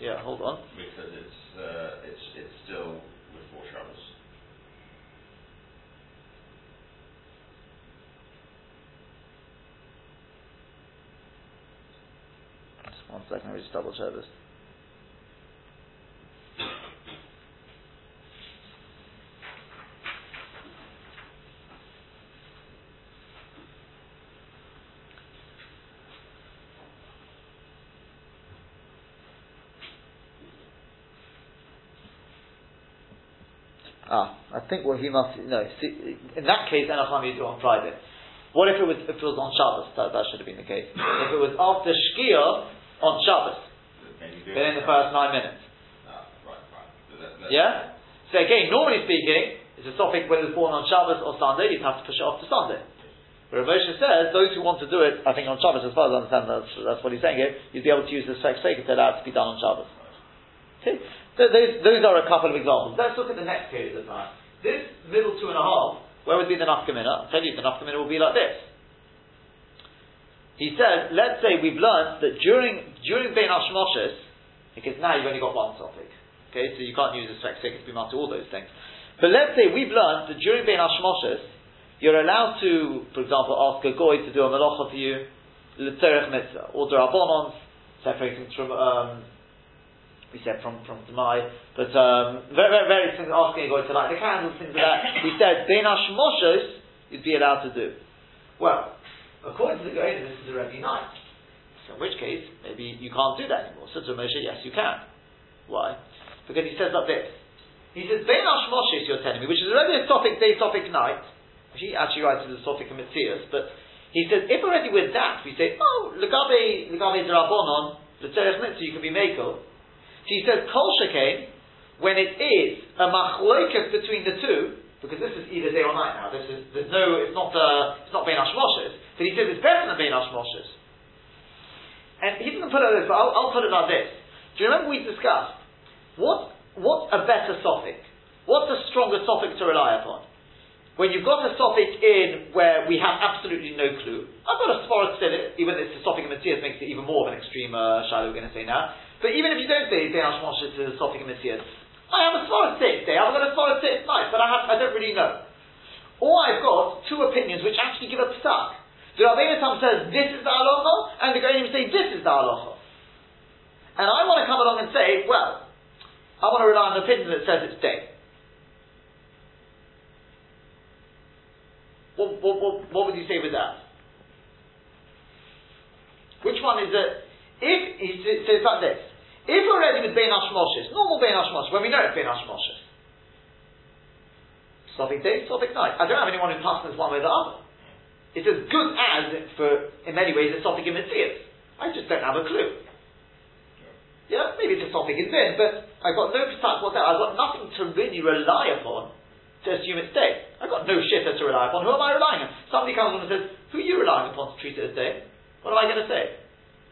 Yeah, hold on. Because it's uh, it's it's still before Shabbos. Just one second, let me just double check this. Ah, I think what he must no. See, in that case, Enacham you do on Friday. What if it was if it was on Shabbos? That, that should have been the case. if it was after Shkia on Shabbos, then in the first nine minutes. Ah, right, right. yeah. So again, normally speaking, it's a topic whether it's born on Shabbos or Sunday. You'd have to push it off to Sunday. But Moshe says those who want to do it, I think on Shabbos, as far as I understand, that's, that's what he's saying here. You'd be able to use the Sfek Sfek to allow it to be done on Shabbos. Okay. So those, those are a couple of examples. Let's look at the next period of time. This middle two and a half, where would be the nafkamina? I'll tell you, the nafkamina will be like this. He says, let's say we've learned that during during Bein Hashmoshes, because now you've only got one topic, okay, so you can't use a spec to be to all those things. But let's say we've learned that during Bein Hashmoshes, you're allowed to, for example, ask a goy to do a malacha for you, l'tzerech mitzvah, or drabonon, separating from um, we said from from Demai, but um, very, very, things asking going to light the candles, things like that. We said Ben Hashmoshos you'd be allowed to do. Well, according to the Goyen, this is already night. So in which case, maybe you can't do that anymore. So to Moshe, yes, you can. Why? Because he says like this. He says Ben Hashmoshos you're telling me, which is already a topic day, topic night. He actually writes it as a topic of Mitzias, but he says if already with that we say, oh, legabe legabe drabonon, the terech mitzvah you can be makel. So he says kol shekain when it is a machloikas between the two, because this is either day or night now. This is there's no it's not uh, it's not bein hashmoshes, but he says it's better than bein hashmoshes. And he doesn't put it this, but I'll, I'll put it like this. Do you remember we discussed what what's a better sophic? What's a stronger sophic to rely upon? When you've got a sophic in where we have absolutely no clue, I've got a sporus even if it's a sophic in Matthias makes it even more of an extreme uh, shadow we're going to say now. But even if you don't say Bein Hashmoshes to the Sophic Mitzvah, I have a Svarah six day, I've got a Svarah six night, but I, have, I don't really know. Or I've got two opinions which actually give a psak. The Rabbeinu Tam says this is the halacha, and the Goyim say this is the halacha. And I want to come along and say, well, I want to rely on the opinion that says it's day. What, what, what, what would you say with that? Which one is it? If he says like this, if we're ready with Bein Hashmoshes, normal Bein Hashmoshes, when we know it's Bein Hashmoshes, Sophic day, Sophic night. I don't have anyone who passes one way or the other. It's as good as, for, in many ways, a Sophic in Mitzvahs. I just don't have a clue. Yeah, maybe it's a Sophic in Din, but I've got no precise that. I've got nothing to really rely upon to assume it's day. I've got no shitter to rely upon. Who am I relying on? Somebody comes and says, who are you relying upon to treat it as day? What am I going to say?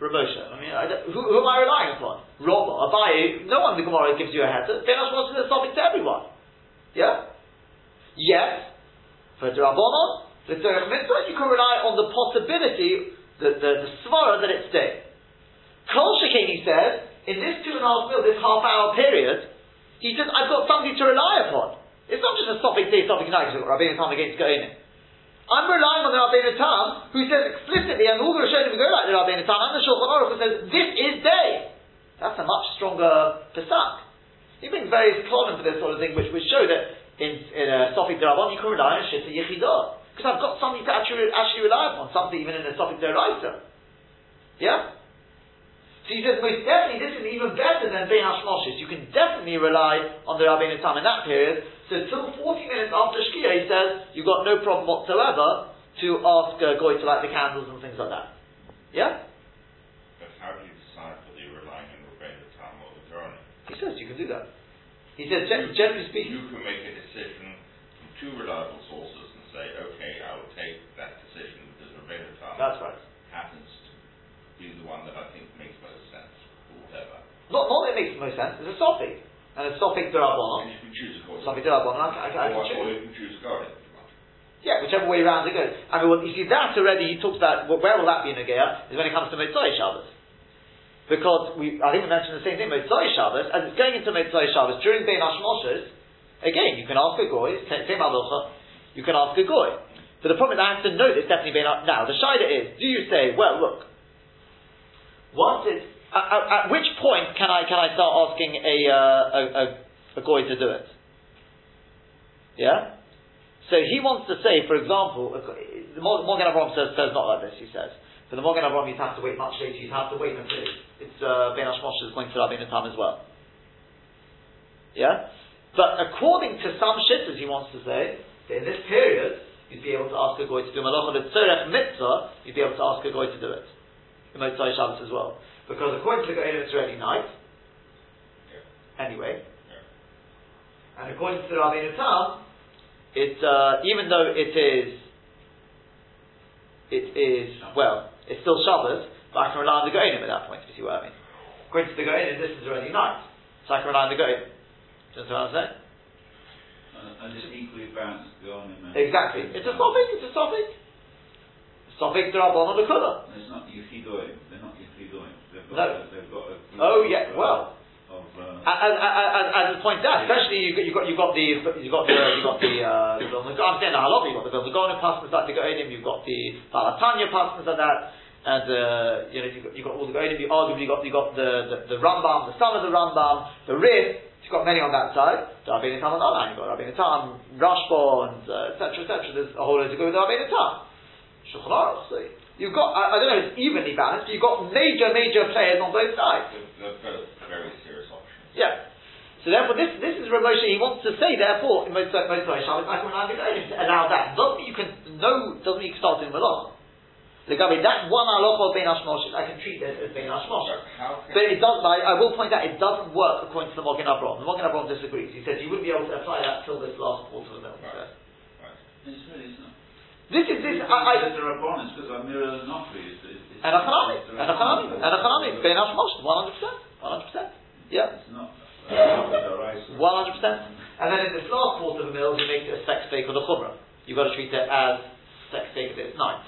Ramosha. I mean, I who, who, am I relying upon? Robba, Abaye. No one in the Gemara gives you a heter. Benash wants to something to everyone. Yeah. Yes. For Rabbanon, the Derech Mitzvah, you can rely on the possibility, the the, the svara that it's day. Kol Shekain, he says, in this two and a half mil, this half hour period, he says, I've got something to rely upon. It's not just a stopping day, stopping night, because Rabbeinu time against going I'm relying on the Rabbeinu Tam, who says explicitly, and all the Rishonim go like the Rabbeinu Tam, and the Shulchan Aruch, who says, this is day. That's a much stronger Pesach. He brings various columns for this sort of thing, which, which show that in, in uh, a Sophic Derabon, you can rely on Shita Yechidah. Because I've got something to actually, actually rely upon, something even in a Sophic Deraisa. Yeah? So he says, most definitely, this is even better than Bein Hashmoshes. You can definitely rely on the Rabbeinu Tam in that period, so till 40 minutes after Shkia, he says, you've got no problem whatsoever to ask uh, Goy to light the candles and things like that. Yeah? But how do you decide whether you're relying on Rebbeinu Tam or the Torah? He says you can do that. He says, gen- generally speaking... You can make a decision from two reliable sources and say, okay, I will take that decision because Rebbeinu Tam That's right. happens to be the one that I think makes most sense, or whatever. Not, not that it makes the most sense, it's a Sophic. And a Sophic Derabon. And you choose a Derabon, I, I, I, can choose. or you can choose a guardian if you want. Yeah, whichever way around it goes. I mean, well, you see, that already, he talks about, well, where will that be in Nagaya, is when it comes to Motzai Shabbos. Because we, I think we mentioned the same thing, Motzai Shabbos, as it's going into Motzai Shabbos, during Bein Hashmoshes, again, you can ask a goy, same halacha, you can ask a goy. But the problem is I have to know this definitely Bein Now, the Shida is, do you say, well, look, once it's at, at, which point can I can I start asking a uh, a, a, a goy to do it? Yeah. So he wants to say, for example, the Mogen Avraham says, says not like this. He says, for the Mogen Avraham, you'd have to wait much later. You'd have to wait until it's uh, Ben Hashmoshe is going to Rabbeinu Tam as well. Yeah. But according to some shitters, he wants to say that in this period, you'd be able to ask a goy to do malacha the tzorech mitzvah. You'd be able to ask a goy to do it. In Motzai Shabbos as well. Because according to the Goyim, it's already night. Yeah. Anyway. Yeah. And according to the Rabbeinu Tam, it, uh, even though it is, it is, well, it's still Shabbos, but I can rely on the Goyim at that point, if you see what I mean. According to the Goyim, this is already night. So I can rely on the Goyim. Do you understand what I'm saying? Uh, and it's equally balanced Goyim. Exactly. It's a topic, it's a topic. Sophic Drabon on the Kula. It's not Yichidoim. They're not Yichidoim. No. a, they've got a group Oh yeah, well, Of, uh, as, as, as is pointed out, especially you got you got you got the you got the you got the uh, the I'm saying the halacha, you got the Vilna Gaon passages like the Goinim, you've got the Baal HaTanya passages like that, and uh, you know you got you got all the Goinim. You arguably got you got the, the the Rambam, the son of the Rambam, the Rif. You've got many on that side. The Rabbeinu Tam on the other hand, you've got Rabbeinu Tam, Rashba, and uh, etc. etc. There's a whole lot to go with the Rabbeinu Tam. Shulchan Aruch, You've got, I, I don't know, it's evenly balanced, but you've got major, major players on both sides. They're, they're both very serious options. Yeah. So therefore, this this is Ramosha. He wants to say, therefore, in most most Shabbos, I can allow that. Doesn't mean you can no. Doesn't mean you can start doing malach. The Gabi, that one halacha of bein hashmoshes, I can treat this as bein hashmoshes. So how can But it does. I, I will point out, it doesn't work according to the Mogen Avraham. The Mogen Avraham disagrees. He says you wouldn't be able to apply that till this last quarter of the mill. Right. it's really, it's not. This is this. I, I, the Rabbanis, because Amira Nofri is, is, is and a chanami, and a chanami, and a chanami, bein hashmoshes, one hundred percent, one hundred percent. Yeah. It's not. Uh, One hundred percent. And then in this last quarter of a mill, you make it a sfek sfeika or the chumrah. You've got to treat it as sfek sfeika if it's night.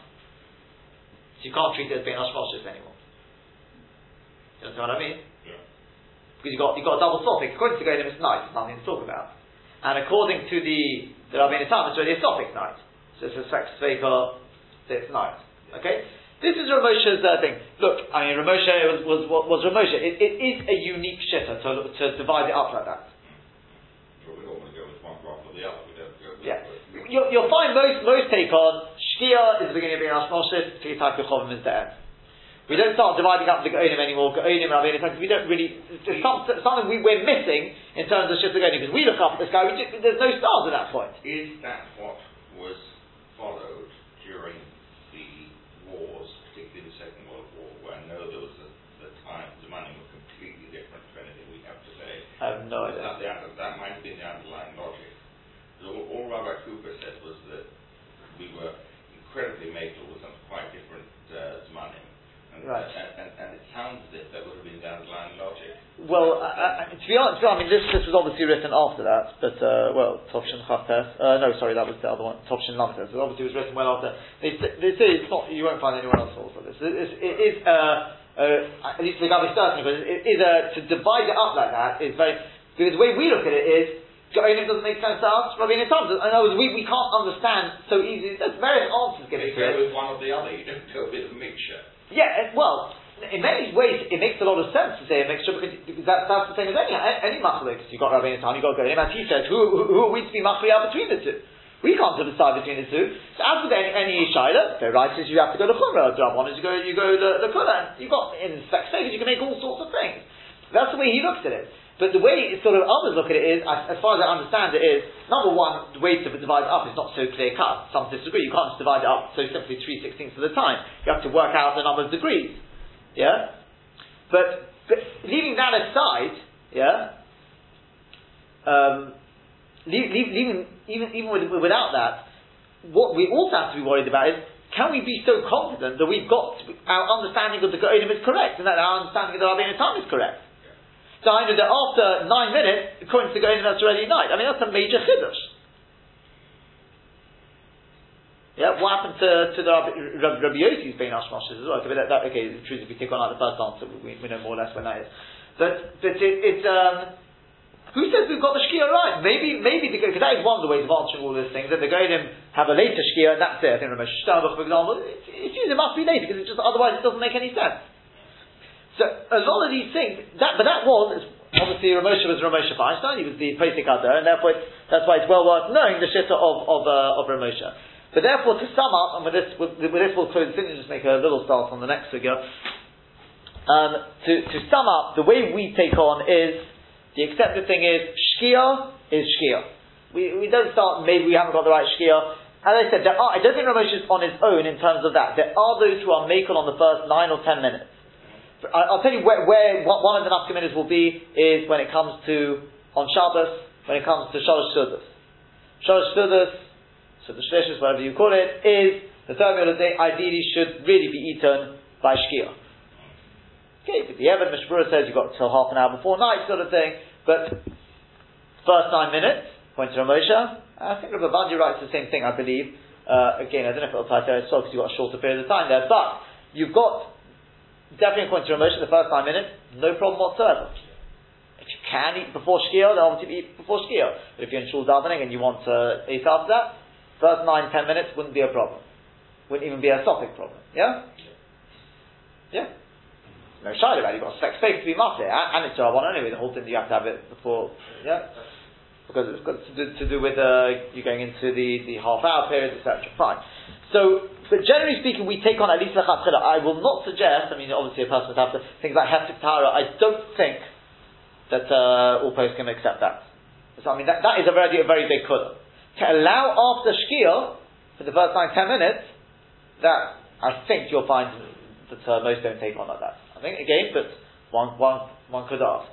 So you can't treat it as being hashmoshes anymore. You understand what I mean? Yeah. Because you've got, you've got a double topic. According to Godim, it's night, there's nothing to talk about. And according to the, the Rabbeinu Tam, it's already a topic night. So it's a sfek sfeika or it's night. Okay? This is Ramosha's uh, thing. Look, I mean, Ramosha was, was, was Ramosha. It, it is a unique shitta to, to divide it up like that. But we don't want to go with one rock or the other. We don't go with Yeah. You'll, you'll find most, most take on Shkia is the beginning of being Ashmoshis, Tzeis HaKochavim is the end. We don't start dividing up the Gaonim anymore, Gaonim, Rabbeinu, because we don't really, there's some, something we, we're missing in terms of Shita Gaonim, because we look up at the sky, we just, there's no stars at that point. Is that what was followed during the wars, particularly the Second World War, where I know there was a, the time, the money were completely different to anything we have today? I have no That, idea. the, that might have been the underlying logic. All, all Rabbi Cooper said was that we were incredibly makel with some quite different uh, money. And, Right. and, and, and it sounds as if that would have been the underlying logic. Well, I, I, to be honest, I mean, this, this was obviously written after that, but, uh, well, Tovshin Chaftes, uh, no, sorry, that was the other one, Tovshin Lamtes, it obviously was written well after. They, they say it's not, you won't find anyone else also this. It is, it is uh, uh, at least the Gabi certainly, but it is, uh, to divide it up like that is very, because the way we look at it is, Gaonim doesn't make sense to us, Rabbeinu Tam does. In other words, we, we can't understand so easily, there's various answers given You to go it. with one or the other, you don't go with a mixture. Yeah, well, in many ways, it makes a lot of sense to say a mixture because, because that, that's the same as any any machlokes. You've got Rabbeinu Tam, you've got Golim. As he said, who, who, who are we to be machriya between the two? We can't decide between the two. So as with any, any shaila, the right is you have to go to chumrah. The one is you go you go to the kula. You've got in stages you can make all sorts of things. That's the way he looks at it. But the way sort of others look at it is, as, as far as I understand it, is number one, the way to divide it up is not so clear cut. Some disagree. You can't just divide it up so simply three sixteenths of the time. You have to work out the number of degrees. Yeah? But, but leaving that aside, yeah, um, leaving, even, even with, without that, what we also have to be worried about is, can we be so confident that we've got, our understanding of the Go'enim is correct, and that our understanding of the Rabbeinu Tam is correct? So I know that after nine minutes, according to the Go'enim, that's already night. I mean, that's a major chiddush. Yeah, what happened to, to the Rabbi, Rabbi, Yossi's being Ashmashas as well? Okay, that, that, okay, the truth, if we take on like the first answer, we, we know more or less when that is. But, but it, it's, um, who says we've got the Shkia right? Maybe, maybe because that is one of the ways of answering all these things, that the Goyim have a later Shkia, and that's it. I think Ramesh Shtabach, for example, it's usually it must be later, because it just, otherwise it doesn't make any sense. So a lot of these things, that, but that was, obviously Ramosha was Ramosha Feinstein, he was the Pesach Adar, and therefore that's why it's well worth knowing the Shitta of, of, uh, of Ramosha. But therefore, to sum up, and with this, with, with this we'll close the and just make a little start on the next figure. Um, to, to sum up, the way we take on is, the accepted thing is, Shkia is Shkia. We, we don't start, maybe we haven't got the right Shkia. As I said, there are, I don't think Ramesh is on his own in terms of that. There are those who are makel on the first nine or ten minutes. I, will tell you where, where one of the nafka will be is when it comes to on Shabbos, when it comes to Shalosh Sudas. Shalosh Sudas, so the Shlishis, whatever you call it, is the meal of the day ideally should really be eaten by Shkia. Okay, but the Evan Mishmura says you've got till half an hour before night sort of thing, but first nine minutes, point to Ramosha, I think Rabbi Bandi writes the same thing, I believe. Uh, again, I don't know if it'll tie to well because you've got a shorter period of time there, but you've got definitely according to Ramosha, the first nine minutes, no problem whatsoever. If you can eat before Shkia, then obviously eat before Shkia. But if you're in Shul davening and you want to eat after that, first nine, ten minutes wouldn't be a problem. Wouldn't even be a topic problem. Yeah? Yeah? No shy about it. You've got sex space to be master, and it's one anyway. The whole thing you have to have it before, yeah, because it's got to do, to do with uh, you going into the, the half hour period, etc. Fine. So but generally speaking, we take on at least lechatchila. I will not suggest. I mean, obviously, a person would have to think about hefsek tahara. I don't think that uh, all posts can accept that. So I mean, that, that is a very a very big kula. To allow after shkir for the first nine ten minutes, that I think you'll find that uh, most don't take on like that. I think again, but one one one could ask.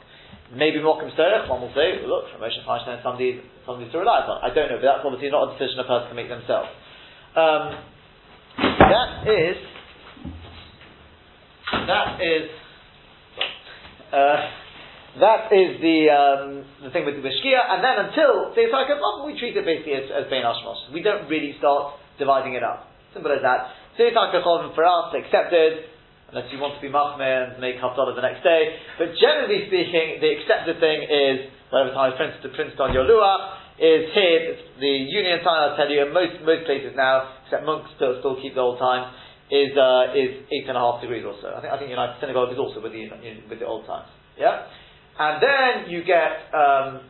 Maybe Mokum Serech, one will say, look, Moshe Feinstein, somebody, somebody to rely upon. I don't know, but that's obviously not a decision a person can make themselves. Um, that is, that is, uh, that is the um, the thing with the Shkia, and then until say like we treat it basically as, as Bein Ashmos. We don't really start dividing it up. Simple as that. Say for us accepted, unless you want to be Machmir and make Haftarah the next day. But generally speaking, the accepted thing is whatever time is printed, printed on your luach is here, the Union time, I'll tell you, in most, most places now, except monks still, still keep the old times, is, uh, is eight and a half degrees or so. I think, I think United Synagogue is also with the, with the old times. Yeah? And then you get, um,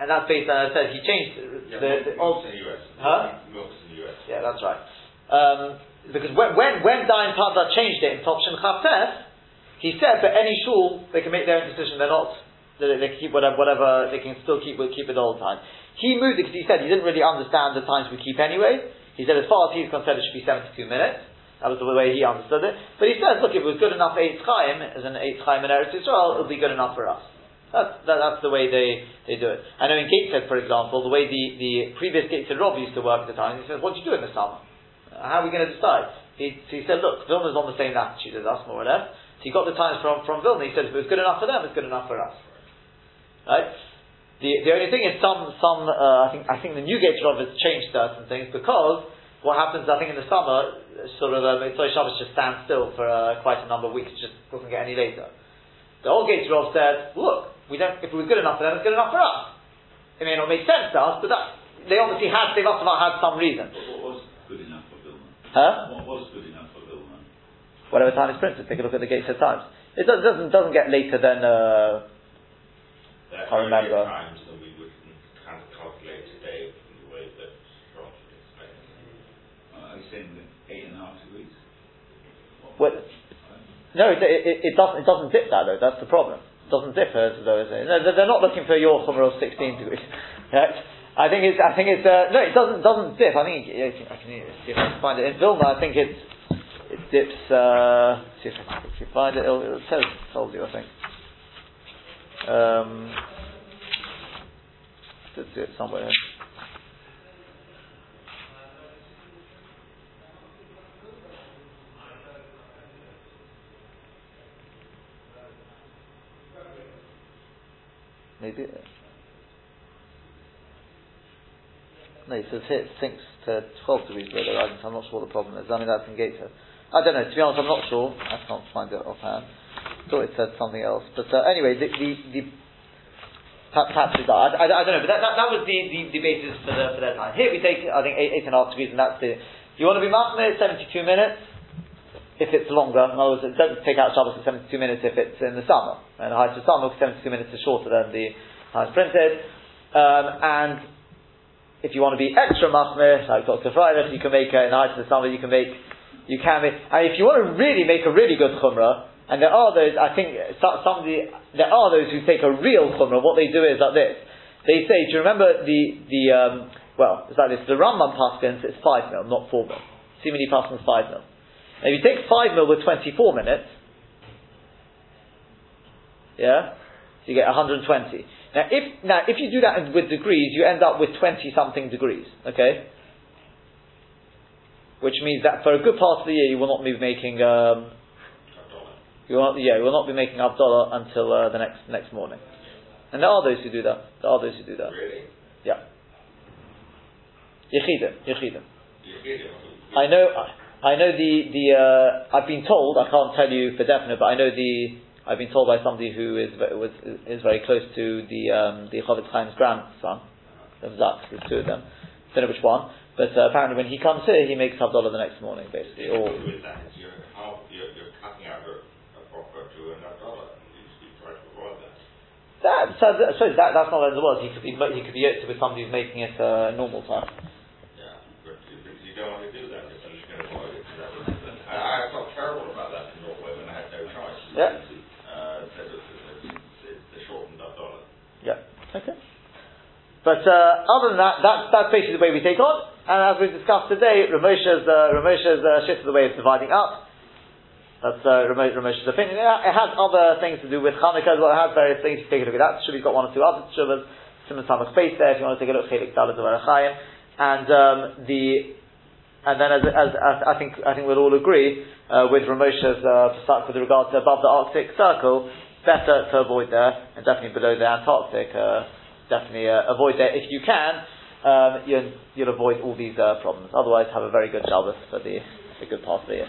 and that's based on, I said, he changed yeah, the, the, old. In the US. Huh? Milks in the US. Yeah, that's right. Um, because when, when, when Dain Pada changed it in Top Shem he said that any shul, they can make their own decision, they're not they, they can keep whatever, whatever, they can still keep, keep it all the time. He moved it because he said he didn't really understand the times we keep anyway. He said as far as he's concerned it should be 72 minutes. That was the way he understood it. But he says, look, if it was good enough for Eitz Chaim, as an Eitz Chaim in Eretz Yisrael, it'll be good enough for us. That's, that, that's the way they, they do it. I know in Gateshead, for example, the way the, the previous Gateshead Rob used to work at the time, he says, what do you do in the summer? How are we going to decide? He, he said, look, Vilna's on the same latitude as us, more or less. So he got the times from, from Vilna. He said, if it was good enough for them, it's good enough for us. Right? The, the only thing is some, some uh, I, think, I think the Newgate Rav has changed certain things because what happens, I think, in the summer, sort of, um, Motzai Shabbos just stands still for uh, quite a number of weeks, it just doesn't get any later. The old Gate Rav said, look, we don't, if it was good enough for them, it's good enough for us. It may not make sense to us, but that, they obviously had, they must have had some reason. What was good enough for Vilna? Huh? What was good enough for Vilna? Whatever time is printed, take a look at the Gateshead Times. It does, doesn't, doesn't get later than, uh, I remember. times that we wouldn't kind of calculate today from the way that Rob would explain it. Well, no, it, it, it, doesn't. It doesn't dip that though. That's the problem. It doesn't dip as though it's, no, they're not looking for your chumrah of 16 degrees. Right? I think it's. I think it's. Uh, no, it doesn't. Doesn't dip. I think. I can see if I can find it in Vilna. I think it's. It dips. Uh, see if I can if find it. It'll, it says. Told you. I think. Um, see it somewhere. Here. No, it says here it sinks to 12 degrees below the horizon, so I'm not sure what the problem is. I mean, that's in Gateshead. I don't know, to be honest, I'm not sure. I can't find it offhand. thought it said something else. But uh, anyway, the, the, the perhaps it's I, I, I, don't know, but that, that, that was the, the, the, basis for, the, for their time. Here we take, I think, eight, eight and a half degrees, and that's the. Do you want to be marking Mahmoud, 72 minutes? If it's longer. In other words, it doesn't take out Shabbos for 72 minutes if it's in the summer. And the of the summer, 72 minutes is shorter than the time printed. Um, and if you want to be extra machmir, like Dr. Friday, you can make uh, in the of the summer, you can make, you can make, and if you want to really make a really good chumrah, and there are those, I think, somebody, there are those who take a real chumrah, what they do is like this. They say, do you remember the, the, um, well, it's like this, the Rambam Paskins, it's 5 mil, not 4 mil. Simini Paskins 5 mil. Now, if you take 5 mil with 24 minutes, yeah, so you get 120. Now, if, now, if you do that with degrees, you end up with 20 something degrees, okay? Which means that for a good part of the year, you will not be making, um, you will not, yeah, you will not be making Havdalah until uh, the next next morning. And there are those who do that. There are those who do that. Really? Yeah. Yechidim, Yechidim. Yechidim. I know, I know the the. Uh, I've been told. I can't tell you for definite, but I know the. I've been told by somebody who is was is very close to the um, the Chofetz Chaim's grandson, of Zach. There's two of them. Don't know which one, but uh, apparently when he comes here, he makes Havdalah the next morning, basically. Or that, you're, how, you're, you're cutting out a, a proper to another dollar. You try to avoid that. that. So, I suppose that that's not the end of the world. He could be he could be yoked with somebody who's making it uh, normal time. Yeah, but you, but you don't want to do that. You're just going to avoid it. That was, I, I felt terrible about that in Norway when I had no choice. Yeah. Uh, the, the, the, the shortened up dollar. Yeah. Okay. But uh, other than that, that's, that's basically the way we take on. And as we discussed today, Ramosha's, uh, Ramosha's uh, shift is the way of dividing up. That's uh, Ramosha's opinion. It it has other things to do with Hanukkah as well. It has various things. You take a look at that. Shuvah's got one or two other Shuvahs. Simon Samach space there if you want to take a look. Chelik Dalet. And um, the and then as, as, as I think I think we'll all agree uh, with Ramosha's uh, with regard to above the Arctic Circle, better to avoid there and definitely below the Antarctic. Uh, definitely uh, avoid there if you can. Um, you'll, you'll avoid all these uh, problems. Otherwise, have a very good Shabbos for the, the good part of the year.